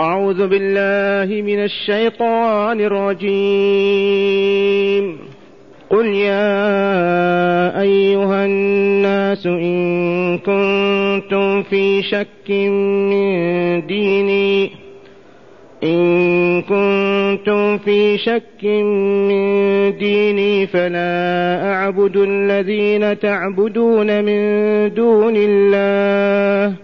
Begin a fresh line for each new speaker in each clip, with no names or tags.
أعوذ بالله من الشيطان الرجيم. قل يا أيها الناس إن كنتم في شك من ديني. إن كنتم في شك من ديني فلا أعبد الذين تعبدون من دون الله.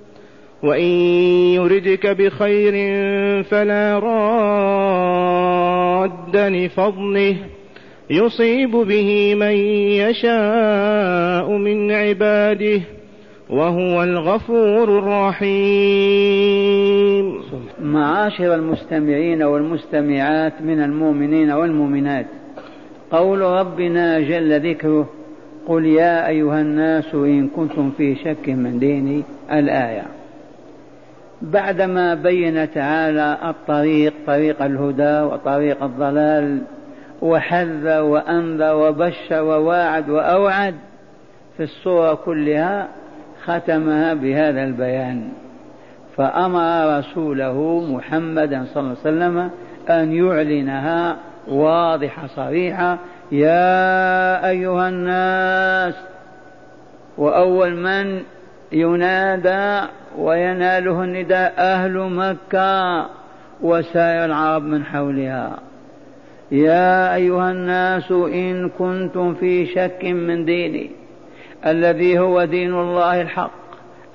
وإن يردك بخير فلا راد لفضله. يصيب به من يشاء من عباده وهو الغفور الرحيم.
معاشر المستمعين والمستمعات من المؤمنين والمؤمنات قول ربنا جل ذكره قل يا أيها الناس إن كنتم في شك من ديني الآية. بعدما بين تعالى الطريق طريق الهدى وطريق الضلال وحذر وأنذر وبشر وواعد وأوعد في الصورة كلها ختمها بهذا البيان. فأمر رسوله محمدا صلى الله عليه وسلم أن يعلنها واضحة صريحة يا أيها الناس وأول من ينادى ويناله النداء أهل مكة وسائر العرب من حولها. يا أيها الناس إن كنتم في شك من ديني الذي هو دين الله الحق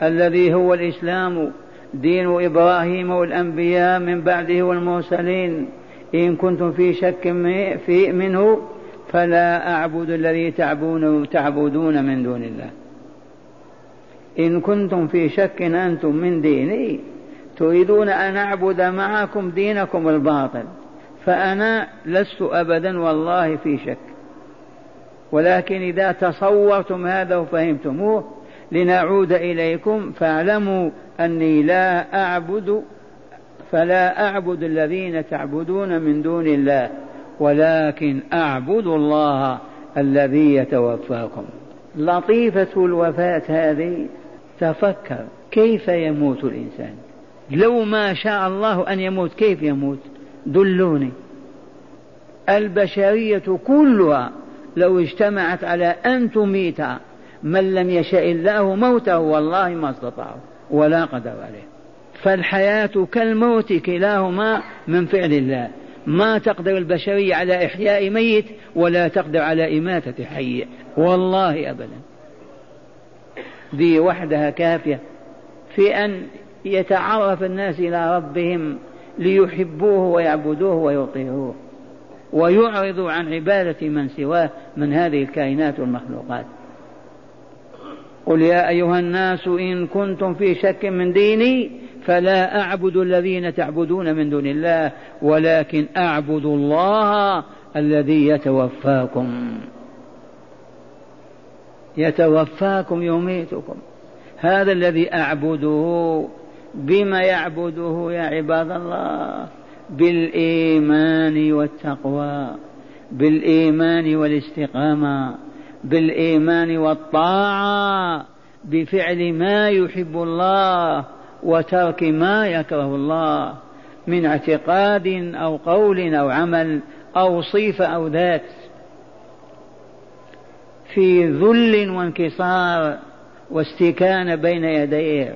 الذي هو الإسلام دين إبراهيم والأنبياء من بعده والمرسلين إن كنتم في شك منه فلا أعبد الذي تعبدون من دون الله. إن كنتم في شك أنتم من ديني تريدون أن أعبد معكم دينكم الباطل فأنا لست أبدا والله في شك. ولكن إذا تصورتم هذا وفهمتموه لنعود إليكم فاعلموا أني لا أعبد فلا أعبد الذين تعبدون من دون الله ولكن أعبد الله الذي يتوفاكم. لطيفة الوفاة هذه. تفكر كيف يموت الإنسان؟ لو ما شاء الله أن يموت كيف يموت؟ دلوني. البشرية كلها لو اجتمعت على أن تميت من لم يشاء الله موته والله ما استطاعوا ولا قدر عليه. فالحياة كالموت كلاهما من فعل الله. ما تقدر البشرية على إحياء ميت ولا تقدر على إماتة حي. والله أبدا. ذي وحدها كافية في أن يتعرف الناس إلى ربهم ليحبوه ويعبدوه ويطيعوه ويعرضوا عن عبادة من سواه من هذه الكائنات والمخلوقات. قل يا أيها الناس إن كنتم في شك من ديني فلا أعبد الذين تعبدون من دون الله ولكن أعبد الله الذي يتوفاكم. يتوفاكم يميتكم. هذا الذي أعبده بما يعبده يا عباد الله بالإيمان والتقوى بالإيمان والاستقامة بالإيمان والطاعة بفعل ما يحب الله وترك ما يكره الله من اعتقاد أو قول أو عمل أو صفة أو ذات. في ذل وانكسار واستكانة بين يديه.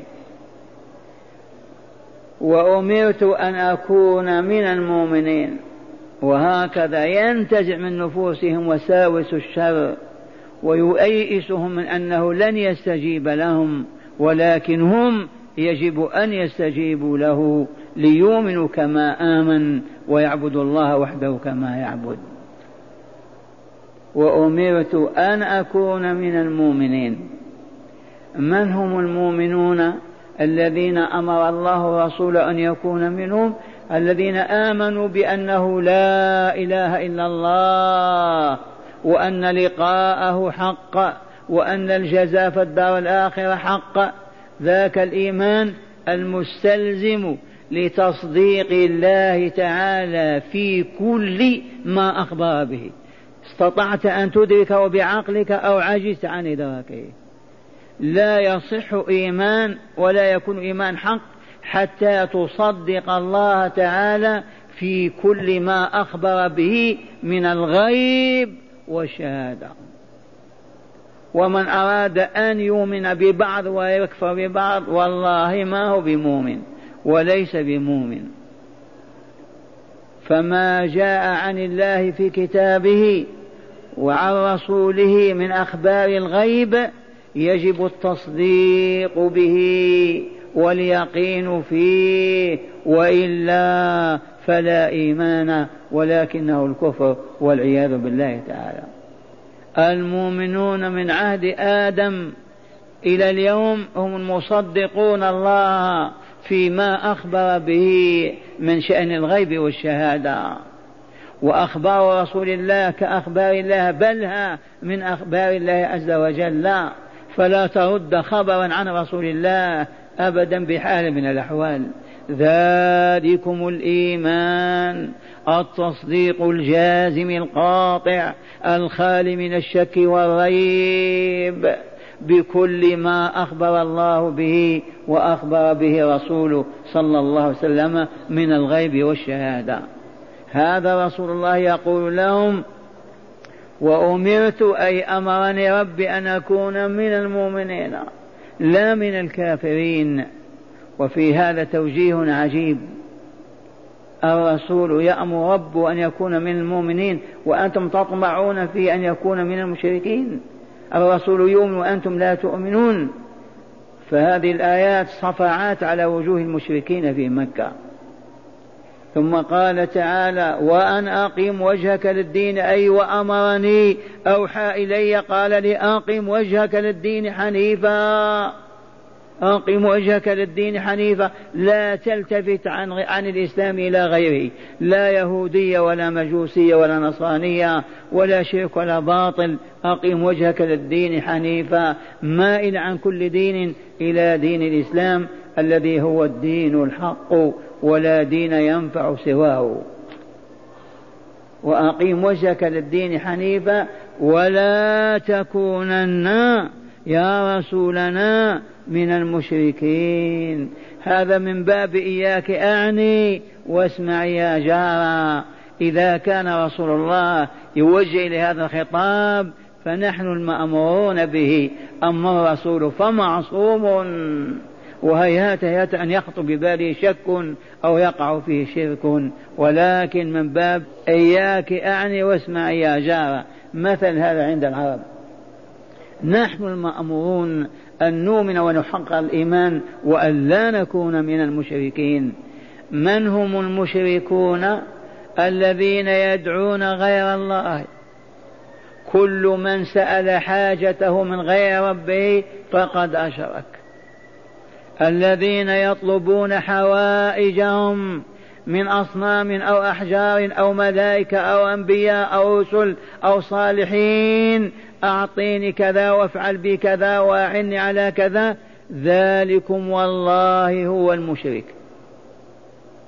وأمرت أن أكون من المؤمنين. وهكذا ينتزع من نفوسهم وساوس الشر ويؤيسهم من أنه لن يستجيب لهم ولكن هم يجب أن يستجيبوا له ليؤمنوا كما آمن ويعبدوا الله وحده كما يعبد. وأمرت أن أكون من المؤمنين. من هم المؤمنون الذين أمر الله رسوله أن يكون منهم؟ الذين آمنوا بأنه لا إله إلا الله وأن لقاءه حق وأن الجزاء في الدار الآخرة حق. ذاك الإيمان المستلزم لتصديق الله تعالى في كل ما أخبر به. استطعت أن تدركه بعقلك أو عجزت عن إدراكه. لا يصح إيمان ولا يكون إيمان حق حتى تصدق الله تعالى في كل ما أخبر به من الغيب والشهادة. ومن أراد أن يؤمن ببعض ويكفر ببعض والله ما هو بمؤمن وليس بمؤمن. فما جاء عن الله في كتابه وعن رسوله من أخبار الغيب يجب التصديق به واليقين فيه وإلا فلا إيمان ولكنه الكفر والعياذ بالله تعالى. المؤمنون من عهد آدم إلى اليوم هم المصدقون الله فيما أخبر به من شأن الغيب والشهادة. وأخبار رسول الله كأخبار الله بلها من أخبار الله عز وجل. فلا ترد خبرا عن رسول الله ابدا بحال من الأحوال. ذلكم الإيمان. التصديق الجازم القاطع الخالي من الشك والريب. بكل ما أخبر الله به وأخبر به رسوله صلى الله عليه وسلم من الغيب والشهادة. هذا رسول الله يقول لهم وأمرت أي أمرني ربي أن أكون من المؤمنين لا من الكافرين. وفي هذا توجيه عجيب. الرسول يأمر ربه أن يكون من المؤمنين وأنتم تطمعون في أن يكون من المشركين. الرسول يؤمن وأنتم لا تؤمنون. فهذه الآيات صفعات على وجوه المشركين في مكة. ثم قال تعالى وأن أقم وجهك للدين أي وأمرني أوحى إلي. قال لي أقم وجهك للدين حنيفا. أقم وجهك للدين حنيفا. لا تلتفت عن عن الإسلام إلى غيره. لا يهودية ولا مجوسية ولا نصرانية ولا شرك ولا باطل. أقم وجهك للدين حنيفا. مائل عن كل دين إلى دين الإسلام الذي هو الدين الحق. ولا دين ينفع سواه. وأقيم وجهك للدين حنيفا ولا تكونن يا رسولنا من المشركين. هذا من باب إياك أعني واسمع يا جارا. إذا كان رسول الله يوجه لهذا الخطاب فنحن المأمورون به. أما الرسول فمعصوم. وهيهات هيهات أن يخطر بباله شك أو يقع فيه شرك. ولكن من باب إياك أعني واسمع يا جارة مثل هذا عند العرب. نحن المأمورون أن نؤمن ونحقق الإيمان وأن لا نكون من المشركين. من هم المشركون؟ الذين يدعون غير الله. كل من سأل حاجته من غير ربه فقد أشرك. الذين يطلبون حوائجهم من أصنام أو أحجار أو ملائكة أو أنبياء أو رسل أو صالحين أعطيني كذا وافعل بي كذا وأعني على كذا. ذلكم والله هو المشرك.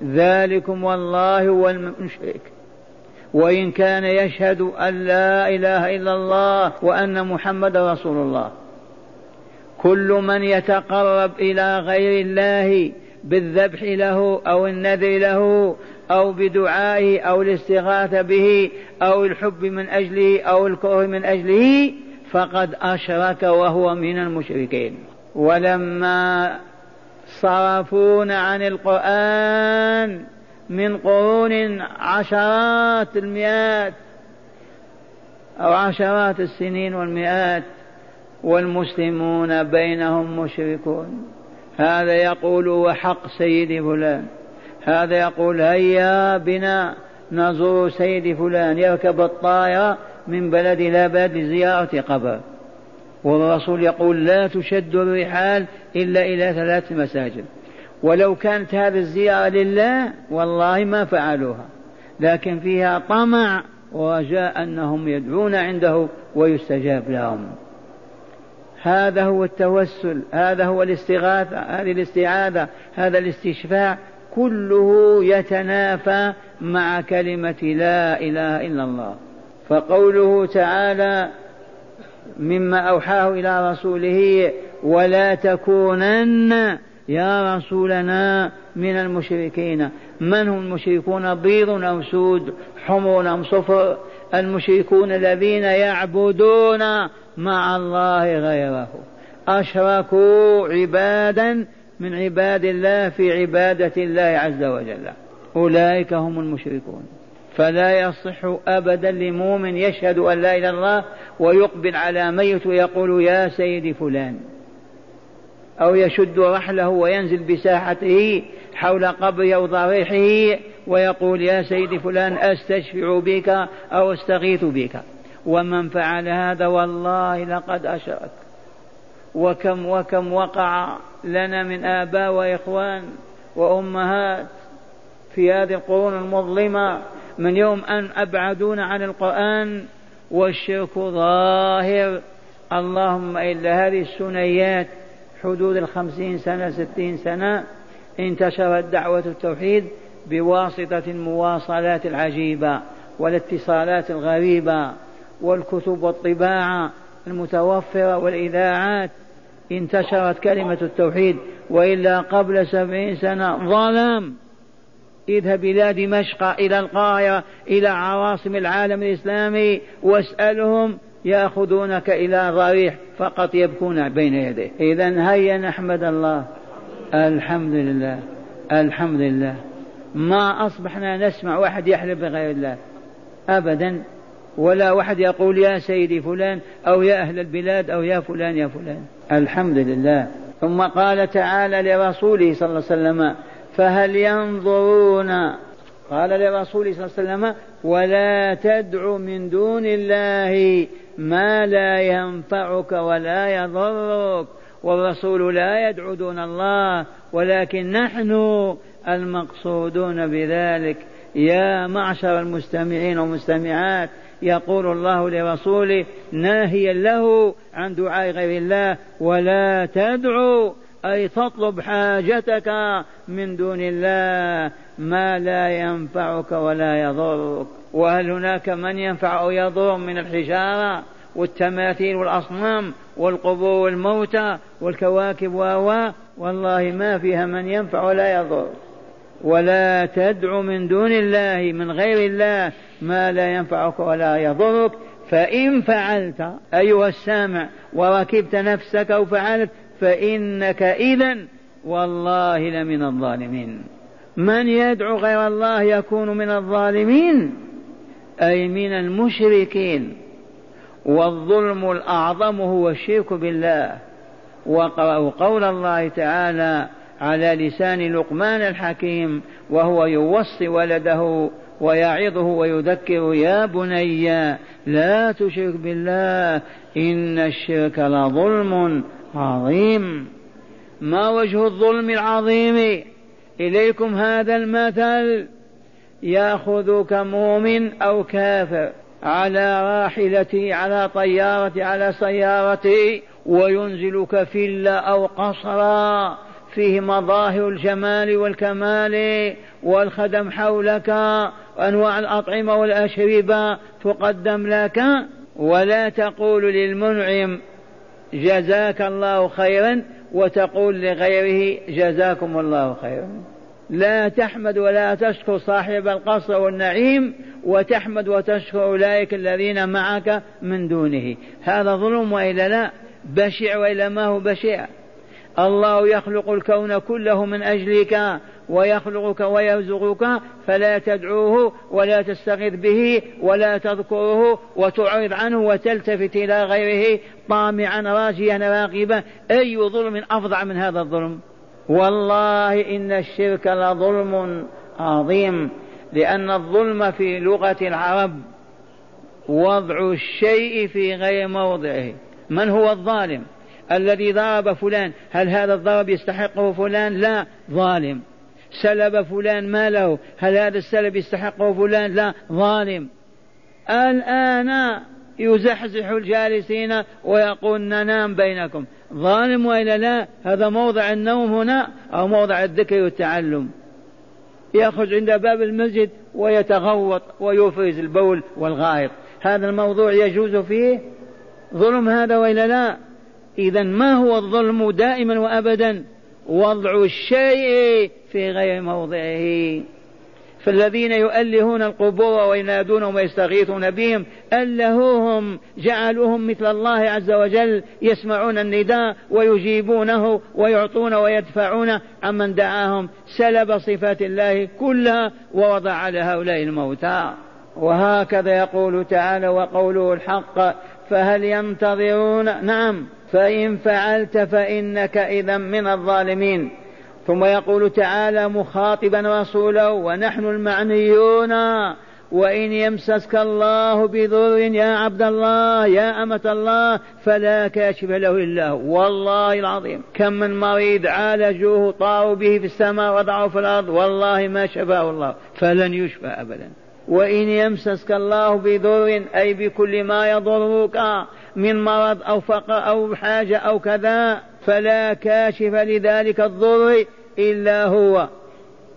ذلكم والله هو المشرك. وإن كان يشهد أن لا إله إلا الله وأن محمد رسول الله. كل من يتقرب إلى غير الله بالذبح له أو النذر له أو بدعائه أو الاستغاثة به أو الحب من أجله أو الكره من أجله فقد أشرك وهو من المشركين. ولما صرفونا عن القرآن من قرون عشرات المئات أو عشرات السنين والمئات والمسلمون بينهم مشركون. هذا يقول وحق سيدي فلان. هذا يقول هيا بنا نزور سيدي فلان يركب الطائرة من بلد إلى بلد لزيارة قبر. والرسول يقول لا تشد الرحال إلا إلى ثلاث مساجد. ولو كانت هذه الزيارة لله والله ما فعلوها. لكن فيها طمع ورجاء أنهم يدعون عنده ويستجاب لهم. هذا هو التوسل هذا هو الاستغاثة هذه الاستعاذة هذا الاستشفاع كله يتنافى مع كلمة لا إله إلا الله. فقوله تعالى مما أوحاه إلى رسوله ولا تكونن يا رسولنا من المشركين. من هم المشركون؟ بيض أو سود حمر أم صفر. المشركون الذين يعبدون مع الله غيره. أشركوا عبادا من عباد الله في عبادة الله عز وجل. أولئك هم المشركون. فلا يصح أبدا لمؤمن يشهد أن لا إله إلا الله ويقبل على ميت ويقول يا سيدي فلان. أو يشد رحله وينزل بساحته حول قبر أو ضريحه ويقول يا سيدي فلان أستشفع بك أو أستغيث بك. ومن فعل هذا والله لقد أشرك. وكم وكم وقع لنا من آباء وإخوان وأمهات في هذه القرون المظلمة من يوم أن أبعدونا عن القرآن والشرك ظاهر. اللهم إلا هذه السنيات حدود الخمسين سنة ستين سنة انتشرت دعوة التوحيد بواسطة المواصلات العجيبة والإتصالات الغريبة والكتب والطباعة المتوفرة والإذاعات انتشرت كلمة التوحيد وإلا قبل سبعين سنة ظلم. اذهب إلى دمشق إلى القاهرة إلى عواصم العالم الإسلامي واسألهم يأخذونك إلى ضريح فقط يبكون بين يديه. إذا هيا نحمد الله. الحمد لله. الحمد لله. ما أصبحنا نسمع واحد يحلف بغير الله. أبدا. ولا واحد يقول يا سيدي فلان أو يا أهل البلاد أو يا فلان يا فلان. الحمد لله. ثم قال تعالى لرسوله صلى الله عليه وسلم فهل ينظرون؟ قال لرسوله صلى الله عليه وسلم ولا تدع من دون الله ما لا ينفعك ولا يضرك والرسول لا يدعو دون الله ولكن نحن المقصودون بذلك. يا معشر المستمعين والمستمعات يقول الله لرسوله ناهيا له عن دعاء غير الله ولا تدعو أي تطلب حاجتك من دون الله ما لا ينفعك ولا يضرك. وهل هناك من ينفع أو يضر من الحجارة والتماثيل والأصنام والقبور والموتى والكواكب و والله ما فيها من ينفع ولا يضر. ولا تدع من دون الله من غير الله ما لا ينفعك ولا يضرك. فإن فعلت أيها السامع وركبت نفسك وفعلت فإنك إذا والله لمن الظالمين. من يدعو غير الله يكون من الظالمين أي من المشركين. والظلم الأعظم هو الشرك بالله. وقرأوا قول الله تعالى على لسان لقمان الحكيم وهو يوصي ولده ويعظه ويذكر يا بني لا تشرك بالله إن الشرك لظلم عظيم. ما وجه الظلم العظيم؟ إليكم هذا المثل يأخذك مؤمن أو كافر على راحلته على طيارته على سيارته وينزلك فيلا أو قصرا. فيه مظاهر الجمال والكمال والخدم حولك وأنواع الأطعمة والأشربة تقدم لك ولا تقول للمنعم جزاك الله خيرا وتقول لغيره جزاكم الله خيرا. لا تحمد ولا تشكر صاحب القصر والنعيم وتحمد وتشكر أولئك الذين معك من دونه. هذا ظلم وإلا لا؟ بشع وإلا ما هو بشع؟ الله يخلق الكون كله من أجلك ويخلقك ويرزقك فلا تدعوه ولا تستغيث به ولا تذكره وتعرض عنه وتلتفت إلى غيره طامعا راجيا راغبا. أي ظلم أفظع من هذا الظلم؟ والله إن الشرك لظلم عظيم لأن الظلم في لغة العرب وضع الشيء في غير موضعه. من هو الظالم؟ الذي ضرب فلان هل هذا الضرب يستحقه فلان؟ لا. ظالم. سلب فلان ماله هل هذا السلب يستحقه فلان؟ لا. ظالم. الآن يزحزح الجالسين ويقول ننام بينكم. ظالم وإلا لا؟ هذا موضع النوم هنا أو موضع الذكر والتعلم. يخرج عند باب المسجد ويتغوط ويفرز البول والغائط. هذا الموضوع يجوز فيه؟ ظلم هذا وإلا لا؟ إذا ما هو الظلم دائما وأبدا؟ وضع الشيء في غير موضعه. فالذين يؤلهون القبور وينادونهم ويستغيثون بهم ألهوهم جعلوهم مثل الله عز وجل يسمعون النداء ويجيبونه ويعطون ويدفعون عمن دعاهم. سلب صفات الله كلها ووضع على هؤلاء الموتى. وهكذا يقول تعالى وقوله الحق فهل ينتظرون؟ نعم. فإن فعلت فإنك إذا من الظالمين. ثم يقول تعالى مخاطبا رسوله ونحن المعنيون وإن يمسسك الله بضر يا عبد الله يا أمة الله فلا كاشف له إلا هو. والله العظيم. كم من مريض عالجوه طاروا به في السماء وضعوا في الأرض والله ما شفاه الله فلن يشفى أبدا. وإن يمسسك الله بضر أي بكل ما يضرك من مرض أو فقر أو حاجة أو كذا فلا كاشف لذلك الضر إلا هو.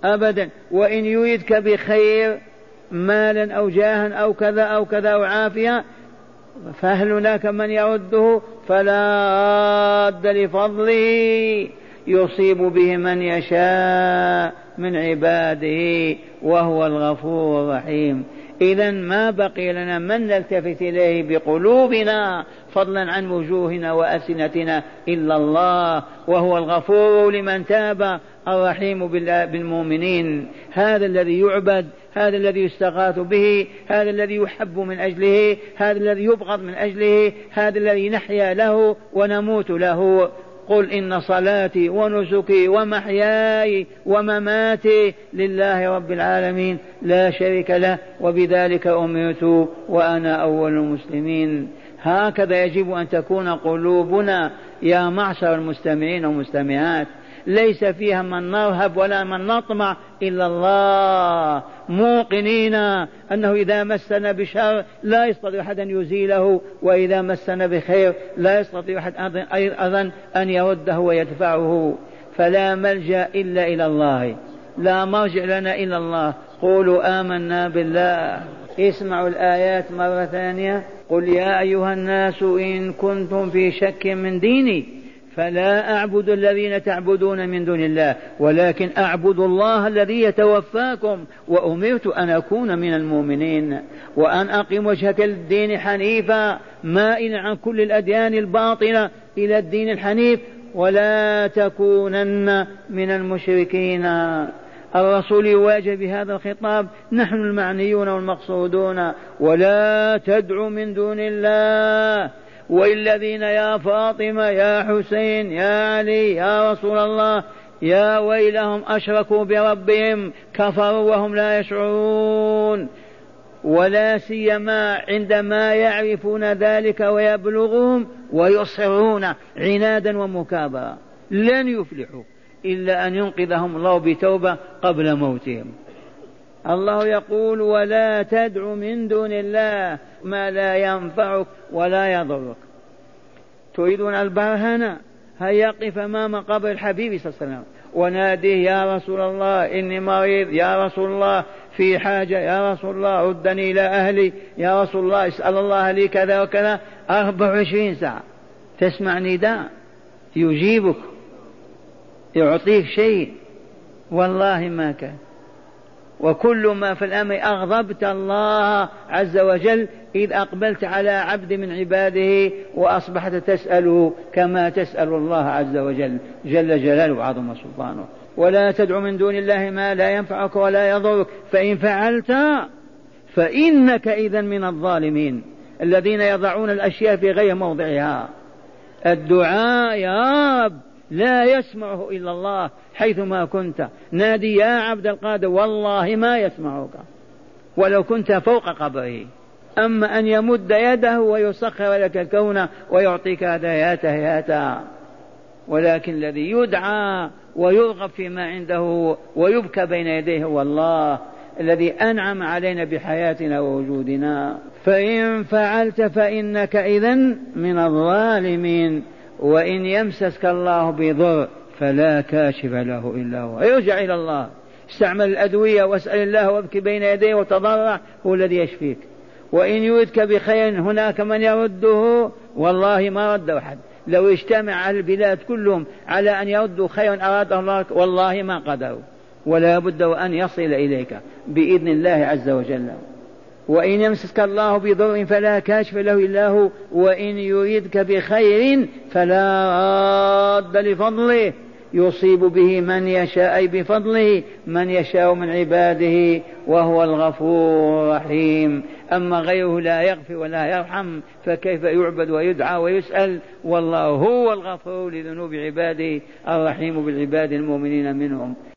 أبدا. وإن يريدك بخير مالا أو جاها أو كذا أو كذا أو عافية فهل هناك من يرده؟ فلا راد لفضله. يصيب به من يشاء من عباده وهو الغفور الرحيم. إذا ما بقي لنا من نلتفت إليه بقلوبنا فضلا عن وجوهنا وألسنتنا إلا الله وهو الغفور لمن تاب الرحيم بالمؤمنين. هذا الذي يعبد هذا الذي يستغاث به هذا الذي يحب من أجله هذا الذي يبغض من أجله هذا الذي نحيا له ونموت له. قل إن صلاتي ونسكي ومحياي ومماتي لله رب العالمين لا شريك له وبذلك أمرت وأنا أول المسلمين. هكذا يجب أن تكون قلوبنا يا معشر المستمعين والمستمعات. ليس فيها من نرهب ولا من نطمع إلا الله. موقنين أنه إذا مسنا بشر لا يستطيع أحد أن يزيله وإذا مسنا بخير لا يستطيع أحد أيضا أن يرده ويدفعه. فلا ملجأ إلا إلى الله. لا مرجع لنا إلا الله. قولوا آمنا بالله. اسمعوا الآيات مرة ثانية. قل يا أيها الناس إن كنتم في شك من ديني فلا أعبد الذين تعبدون من دون الله ولكن أعبد الله الذي يتوفاكم وأمرت أن أكون من المؤمنين وأن أقيم وجهك للدين حنيفا مائلا عن كل الأديان الباطلة إلى الدين الحنيف ولا تكونن من المشركين. الرسول يواجه بهذا الخطاب نحن المعنيون والمقصودون ولا تدع من دون الله. والذين يا فاطمة يا حسين يا علي يا رسول الله يا ويلهم أشركوا بربهم كفروا وهم لا يشعرون. ولا سيما عندما يعرفون ذلك ويبلغهم ويصرون عنادا ومكابرة. لن يفلحوا إلا أن ينقذهم الله بتوبة قبل موتهم. الله يقول ولا تدع من دون الله ما لا ينفعك ولا يضرك. تريدون البرهنة هيا قف أمام قبر الحبيب صلى الله عليه وسلم وناديه يا رسول الله إني مريض يا رسول الله في حاجة يا رسول الله ردني إلى أهلي يا رسول الله اسأل الله لي كذا وكذا. أربع وعشرين ساعة. تسمع نداء؟ يجيبك يعطيك شيء. والله ما كان. وكل ما في الأمر أغضبت الله عز وجل إذ أقبلت على عبد من عباده وأصبحت تسأله كما تسأل الله عز وجل جل جلاله وعظم سلطانه. ولا تدع من دون الله ما لا ينفعك ولا يضرك. فإن فعلت فإنك إذا من الظالمين الذين يضعون الأشياء في غير موضعها. الدعاء يا رب. لا يسمعه إلا الله حيثما كنت. نادي يا عبد القادر والله ما يسمعك. ولو كنت فوق قبره أما أن يمد يده ويسخر لك الكون ويعطيك هدايات هياتا. ولكن الذي يدعى ويرغب فيما عنده ويبكى بين يديه هو الله. الذي أنعم علينا بحياتنا ووجودنا. فإن فعلت فإنك إذا من الظالمين. وإن يمسسك الله بضر فلا كاشف له إلا هو. ارجع إلى الله. استعمل الأدوية واسأل الله وابكي بين يديه وتضرع هو الذي يشفيك. وإن يردك بخير هناك من يرده؟ والله ما رد أحد. لو اجتمع البلاد كلهم على أن يردوا خيرا أراده الله والله ما قدروا. ولا بد أن يصل إليك بإذن الله عز وجل. وإن يمسك الله بضر فلا كاشف له إلا هو وإن يريدك بخير فلا راد لفضله. يصيب به من يشاء أي بفضله من يشاء من عباده وهو الغفور الرحيم. أما غيره لا يغفر ولا يرحم فكيف يعبد ويدعى ويسأل؟ والله هو الغفور لذنوب عباده الرحيم بالعباد المؤمنين منهم.